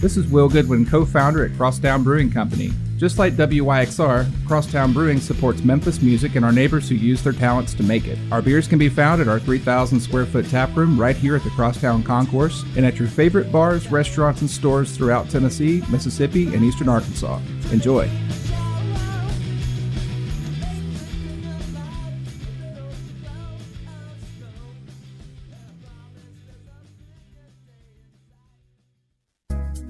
This is Will Goodwin, co founder at Crosstown Brewing Company. Just like WYXR, Crosstown Brewing supports Memphis music and our neighbors who use their talents to make it. Our beers can be found at our 3,000 square foot tap room right here at the Crosstown Concourse and at your favorite bars, restaurants, and stores throughout Tennessee, Mississippi, and eastern Arkansas. Enjoy.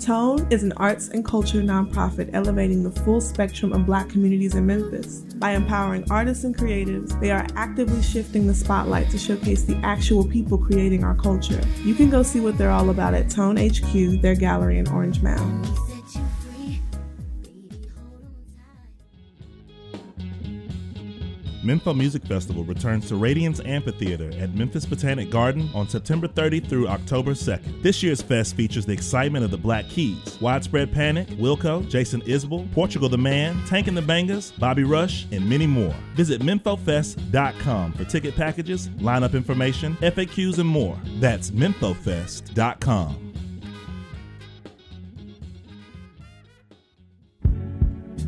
Tone is an arts and culture nonprofit elevating the full spectrum of black communities in Memphis. By empowering artists and creatives, they are actively shifting the spotlight to showcase the actual people creating our culture. You can go see what they're all about at Tone HQ, their gallery in Orange Mound. Mempho Music Festival returns to Radians Amphitheater at Memphis Botanic Garden on September 30 through October 2nd. This year's fest features the excitement of the Black Keys, Widespread Panic, Wilco, Jason Isbell, Portugal the Man, Tank and the Bangas, Bobby Rush, and many more. Visit memphofest.com for ticket packages, lineup information, FAQs, and more. That's memphofest.com.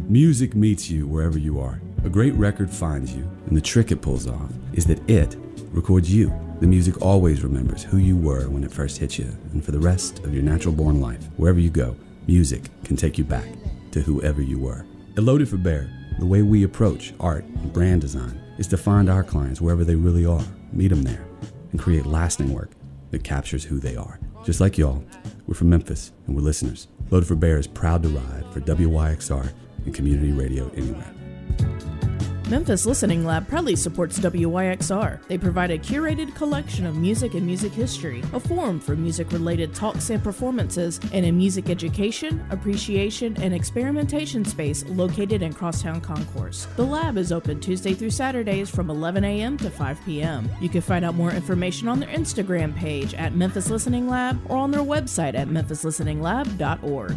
Music meets you wherever you are. A great record finds you, and the trick it pulls off is that it records you. The music always remembers who you were when it first hit you, and for the rest of your natural born life, wherever you go, music can take you back to whoever you were. At Loaded for Bear, the way we approach art and brand design is to find our clients wherever they really are, meet them there, and create lasting work that captures who they are. Just like y'all, we're from Memphis and we're listeners. Loaded for Bear is proud to ride for WYXR and community radio anywhere. Memphis Listening Lab proudly supports WYXR. They provide a curated collection of music and music history, a forum for music related talks and performances, and a music education, appreciation, and experimentation space located in Crosstown Concourse. The lab is open Tuesday through Saturdays from 11 a.m. to 5 p.m. You can find out more information on their Instagram page at Memphis Listening Lab or on their website at memphislisteninglab.org.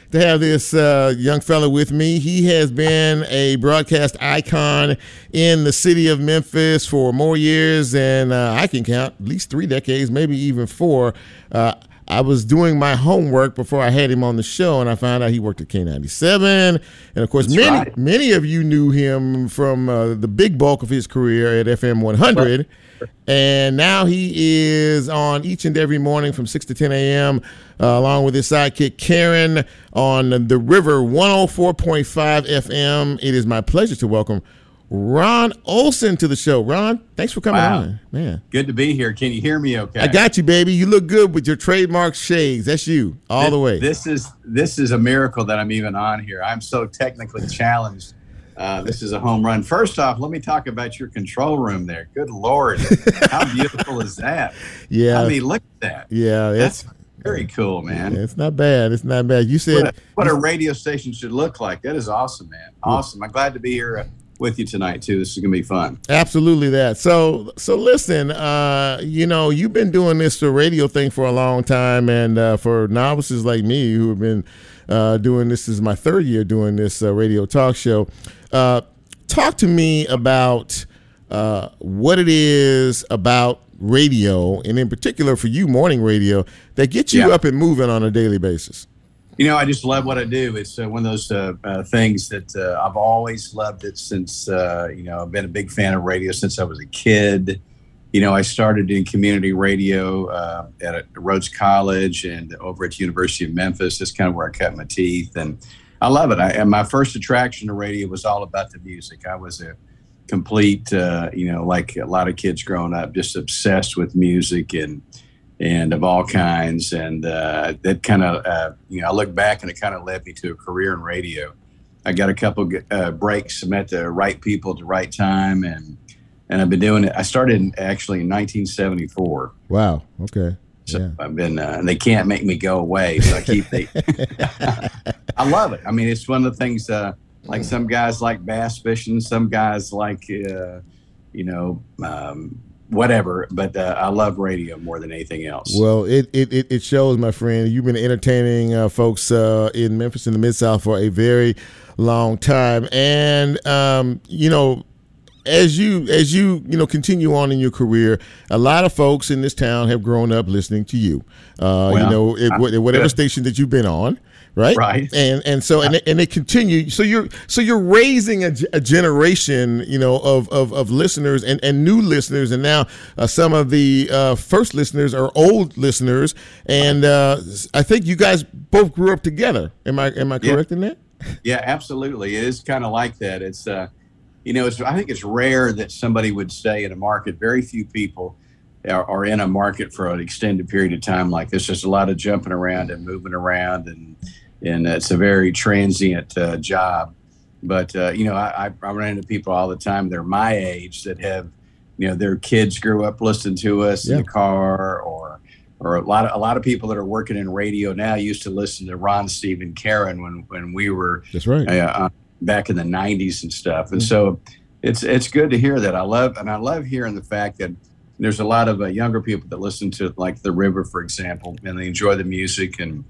to have this uh, young fellow with me. He has been a broadcast icon in the city of Memphis for more years than uh, I can count, at least three decades, maybe even four. Uh, I was doing my homework before I had him on the show, and I found out he worked at K97. And of course, That's many right. many of you knew him from uh, the big bulk of his career at FM 100. And now he is on each and every morning from 6 to 10 a.m., uh, along with his sidekick Karen on the River 104.5 FM. It is my pleasure to welcome Ron Olson to the show. Ron, thanks for coming Wow. on. Man. Good to be here. Can you hear me okay? I got you, baby. You look good with your trademark shades. That's you all This- the way. This is this is a miracle that I'm even on here. I'm so technically challenged. Uh, this is a home run. First off, let me talk about your control room there. Good lord, how beautiful is that? Yeah. I mean, look at that. yeah, it's That's very cool, man. it's not bad. It's not bad. You What said a, what a radio station should look like. That is awesome, man. Awesome. I'm glad to be here uh, with you tonight too. This is gonna be fun. Absolutely that. So so listen, uh, you know, you've been doing this the radio thing for a long time, and uh, for novices like me who have been uh, doing this, this is my third year doing this uh, radio talk show. Uh, talk to me about uh, what it is about radio, and in particular for you, morning radio, that gets you Yeah. up and moving on a daily basis. You know, I just love what I do. It's uh, one of those uh, uh, things that uh, I've always loved it since, uh, you know, I've been a big fan of radio since I was a kid. You know, I started in community radio uh, at Rhodes College and over at the University of Memphis. That's kind of where I cut my teeth. And I love it. I, and my first attraction to radio was all about the music. I was a complete, you know, like a lot of kids growing up, just obsessed with music and, and of all kinds. And uh, that kind of, uh, you know, I look back and it kind of led me to a career in radio. I got a couple uh, breaks, met the right people at the right time, and and I've been doing it. I started actually in 1974. Wow. Okay. So Yeah. I've been, uh, and they can't make me go away. So I keep they. I love it. I mean, it's one of the things. Uh, like some guys like bass fishing, some guys like, uh, you know, um, whatever. But uh, I love radio more than anything else. Well, it, it, it, shows, my friend. You've been entertaining uh, folks uh, in Memphis in the Mid South for a very long time, and um, you know, as you as you you know continue on in your career, a lot of folks in this town have grown up listening to you. Uh, you know, it, I- whatever station that you've been on. Right, Right. and and so and they, and they continue. So you're so you're raising a, a generation, you know, of, of, of listeners and, and new listeners, and now uh, some of the uh, first listeners are old listeners, and uh, I think you guys both grew up together. Am I am I Yeah. correct in that? Yeah, absolutely. It is kind of like that. It's, uh, you know, it's, I think it's rare that somebody would stay in a market. Very few people are, are in a market for an extended period of time like this. There's a lot of jumping around and moving around, and and it's a very transient uh, job. But uh, you know, I, I run into people all the time. They're my age that have, you know, their kids grew up listening to us in the car, or or a lot of a lot of people that are working in radio now used to listen to Ron, Steve, and Karen when when we were That's right. uh, back in the 90s and stuff. And so it's it's good to hear that. I love and I love hearing the fact that there's a lot of uh, younger people that listen to like The River, for example, and they enjoy the music and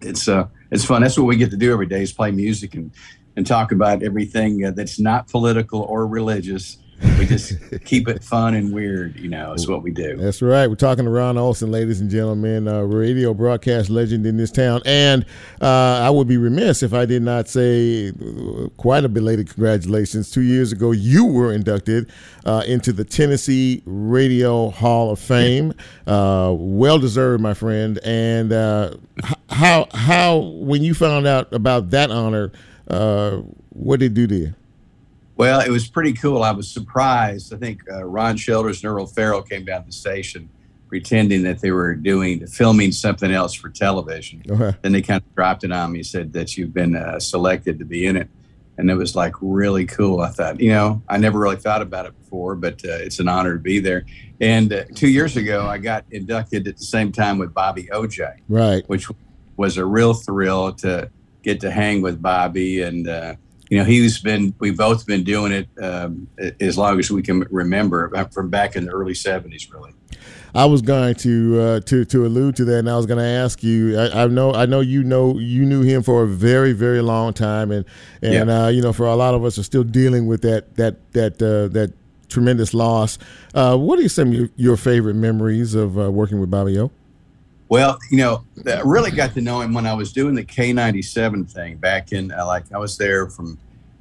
it's uh it's fun. That's what we get to do every day is play music and and talk about everything uh, that's not political or religious. We just keep it fun and weird, you know. Is what we do. That's right. We're talking to Ron Olson, ladies and gentlemen, radio broadcast legend in this town. And uh, I would be remiss if I did not say uh, quite a belated congratulations. Two years ago, you were inducted uh, into the Tennessee Radio Hall of Fame. Uh, well deserved, my friend. And uh, how how when you found out about that honor, what did it do you? Well, it was pretty cool. I was surprised. I think uh, Ron Childers and Earl Farrell came down to the station pretending that they were doing filming something else for television. Okay. Then they kind of dropped it on me, said that you've been uh, selected to be in it, and it was like really cool. I thought, you know, I never really thought about it before, but uh, it's an honor to be there. And uh, two years ago, I got inducted at the same time with Bobby O'Jay, Right. which was a real thrill to get to hang with Bobby. And, uh, you know, he's been, we've both been doing it um, as long as we can remember uh, from back in the early 70s, really. I was going to uh, to to allude to that, and I was going to ask you. I, I know I know you know you knew him for a very very long time, and and uh, you know for a lot of us are still dealing with that that that uh, that tremendous loss. Uh, what are some of your, your favorite memories of uh, working with Bobby O? Well, you know, I really got to know him when I was doing the K97 thing back in, uh, like, I was there from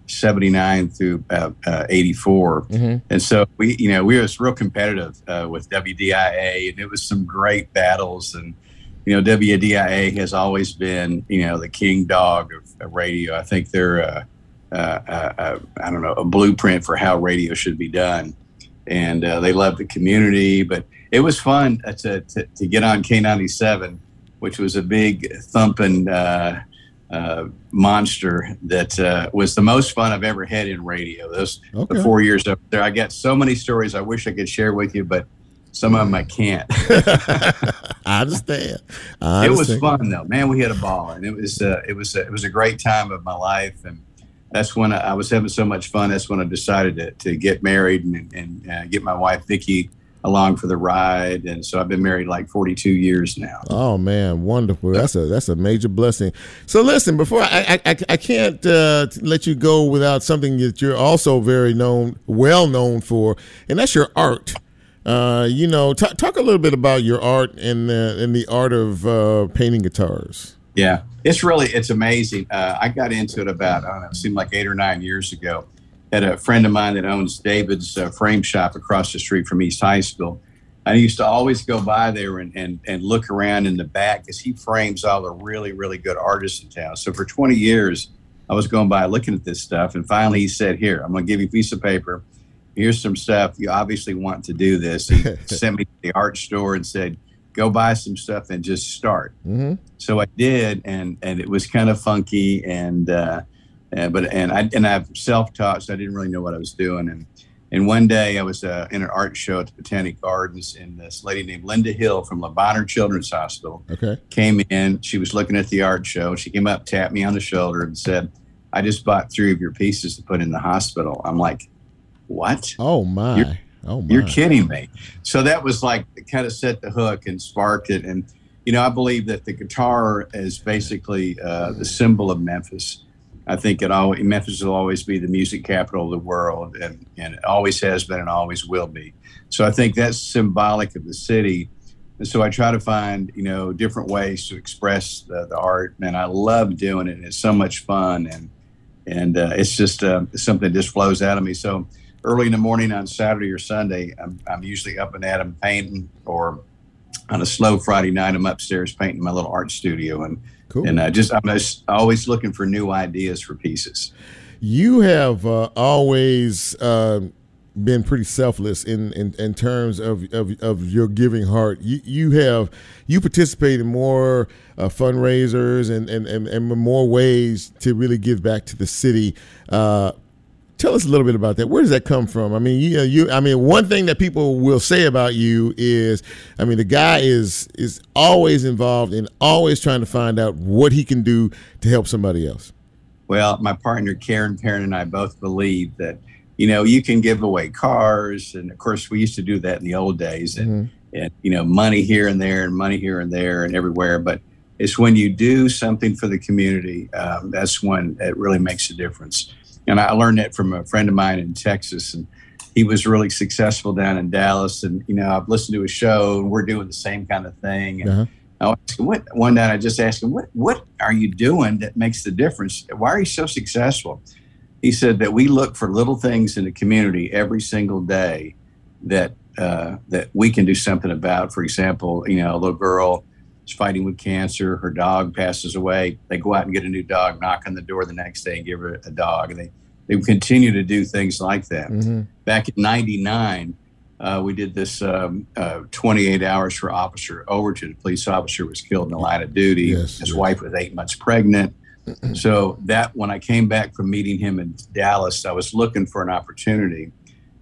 79 through uh, uh, 84. Mhm. And so we, you know, we was real competitive uh, with WDIA and it was some great battles. And, you know, WDIA has always been, you know, the king dog of, radio. I think they're, uh, uh, I don't know, a blueprint for how radio should be done. And uh, they love the community, but it was fun to, to, to get on K97, which was a big thumping uh, uh, monster that uh, was the most fun I've ever had in radio. Those Okay. the four years up there, I got so many stories I wish I could share with you, but some of them I can't. I understand. I it was fun though, man. We had a ball, and it was uh, it was uh, it was a great time of my life, and that's when I, I was having so much fun. That's when I decided to, to get married and, and uh, get my wife Vicky along for the ride, and so I've been married like 42 years now. Oh man, wonderful! That's a that's a major blessing. So listen, before I I, I, can't uh, let you go without something that you're also very known, well known for, and that's your art. Uh, you know, t- talk a little bit about your art and uh, and the art of uh, painting guitars. Yeah, it's really it's amazing. Uh, I got into it about I don't know, it seemed like eight or nine years ago. Had a friend of mine that owns David's uh, frame shop across the street from East High School. I used to always go by there and, and, and look around in the back because he frames all the really, really good artists in town. So for 20 years, I was going by looking at this stuff. And finally, he said, Here, I'm going to give you a piece of paper. Here's some stuff. You obviously want to do this. He sent me to the art store and said, Go buy some stuff and just start. Mm-hmm. So I did, and and it was kind of funky, and uh, uh, but and I and I've self-taught, so I didn't really know what I was doing. And and one day I was uh, in an art show at the Botanic Gardens, and this lady named Linda Hill from Le Bonheur Children's Hospital Okay. came in. She was looking at the art show. She came up, tapped me on the shoulder, and said, "I just bought three of your pieces to put in the hospital." I'm like, "What?" Oh my. You're- oh my. You're kidding me. So that was like kind of set the hook and sparked it. And, you know, I believe that the guitar is basically uh, the symbol of Memphis. I think it always, Memphis will always be the music capital of the world, and, and it always has been and always will be. So I think that's symbolic of the city. And so I try to find, you know, different ways to express the, the art. And I love doing it. It's so much fun. And, and uh, it's just uh, something that just flows out of me. So early in the morning on Saturday or Sunday, I'm, I'm usually up and at at 'em painting, or on a slow Friday night, I'm upstairs painting my little art studio, and Cool. and I just I'm just always looking for new ideas for pieces. You have uh, always uh, been pretty selfless in, in, in terms of, of, of your giving heart. You, you have you participate in more uh, fundraisers and, and, and, and more ways to really give back to the city. Tell us a little bit about that. Where does that come from? I mean, you, you I mean, one thing that people will say about you is, I mean, the guy is is always involved and always trying to find out what he can do to help somebody else. Well, my partner Karen Perrin and I both believe that you know you can give away cars, and of course we used to do that in the old days, and and you know money here and there, and money here and there, and everywhere. But it's when you do something for the community um, that's when it really makes a difference. And I learned that from a friend of mine in Texas, and he was really successful down in Dallas. And you know I've listened to his show, and we're doing the same kind of thing. And Uh-huh. I asked him, what, one night I just asked him, what, what are you doing that makes the difference? Why are you so successful? He said that we look for little things in the community every single day that, uh, that we can do something about. For example, you know, a little girl is fighting with cancer, her dog passes away. They go out and get a new dog, knock on the door the next day and give her a dog. And they, they continue to do things like that Mm-hmm. back in 99 uh, we did this um, uh, 28 hours for Officer Overton. A police officer was killed in the line of duty. Yes, His yes. wife was eight months pregnant. so that when I came back from meeting him in Dallas, I was looking for an opportunity,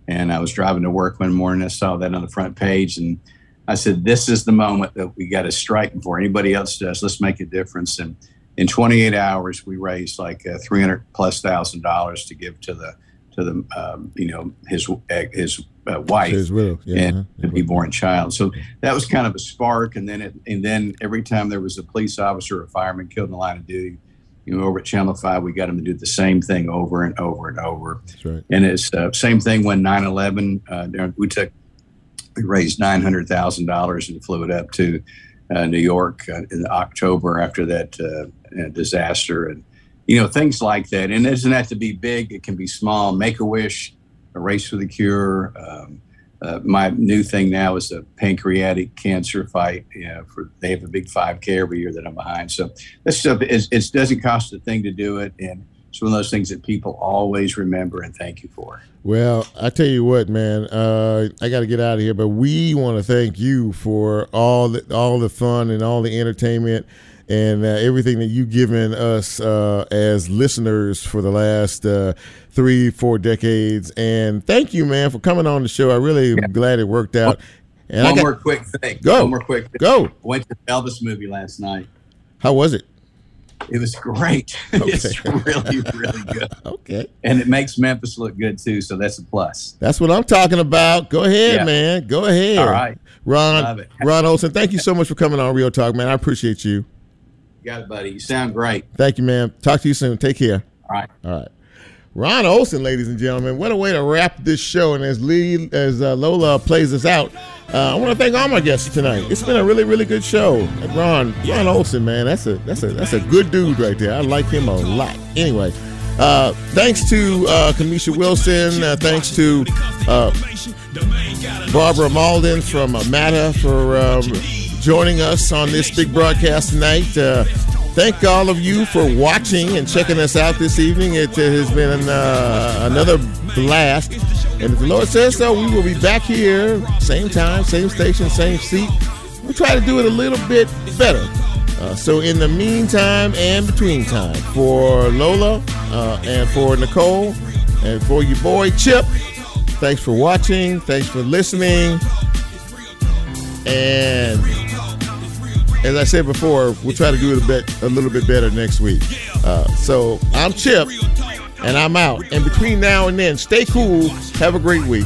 and I was driving to work one morning. I saw that on the front page, and I said, "This is the moment that we got to strike before anybody else does. Let's make a difference." And in 28 hours, we raised like uh, 300 plus thousand dollars to give to the to the um, you know his uh, his uh, wife His widow, yeah, and uh-huh. the newborn child. So that was kind of a spark. And then it, and then every time there was a police officer or fireman killed in the line of duty, you know, over at Channel Five, we got them to do the same thing over and over and over. That's right. And it's uh, same thing when 9/11. Uh, we took we raised nine hundred thousand dollars and flew it up to uh, New York uh, in October after that uh, uh, disaster, and you know things like that. And it doesn't have to be big; it can be small. Make a wish, a race for the cure. Um, uh, my new thing now is the pancreatic cancer fight. You know, for they have a big 5K every year that I'm behind. So this stuff is it doesn't cost a thing to do it, and it's one of those things that people always remember and thank you for. Well, I tell you what, man. Uh, I got to get out of here, but we want to thank you for all the all the fun and all the entertainment and uh, everything that you've given us uh, as listeners for the last uh, three, four decades. And thank you, man, for coming on the show. I really am glad it worked out. And One got- more quick thing. Go. One more quick thing. Go. I went to the Elvis movie last night. How was it? It was great. it's really, really good. Okay. And it makes Memphis look good too, so that's a plus. That's what I'm talking about. Go ahead, Yeah. man. Go ahead. All right. Ron. Ron Olson, thank you so much for coming on Real Talk, man. I appreciate you. You got it, buddy. You sound great. Thank you, man. Talk to you soon. Take care. All right. All right. Ron Olson, ladies and gentlemen, what a way to wrap this show. And as Lee, as uh, Lola plays us out, uh, I want to thank all my guests tonight. It's been a really, really good show. Ron, Ron Olson, man, that's a that's a that's a good dude right there. I like him a lot. Anyway, uh, thanks to uh, Kamisha Wilson. Uh, thanks to uh, Barbara Mauldin from uh, for um, joining us on this big broadcast tonight. Thank all of you for watching and checking us out this evening. It has been uh, another blast. And if the Lord says so, we will be back here, same time, same station, same seat. We'll try to do it a little bit better. Uh, so, in the meantime and between time, for Lola uh, and for Nicole and for your boy Chip, thanks for watching. Thanks for listening. And as I said before, we'll try to do it a bit, a little bit better next week. Uh, so I'm Chip, and I'm out. And between now and then, stay cool. Have a great week.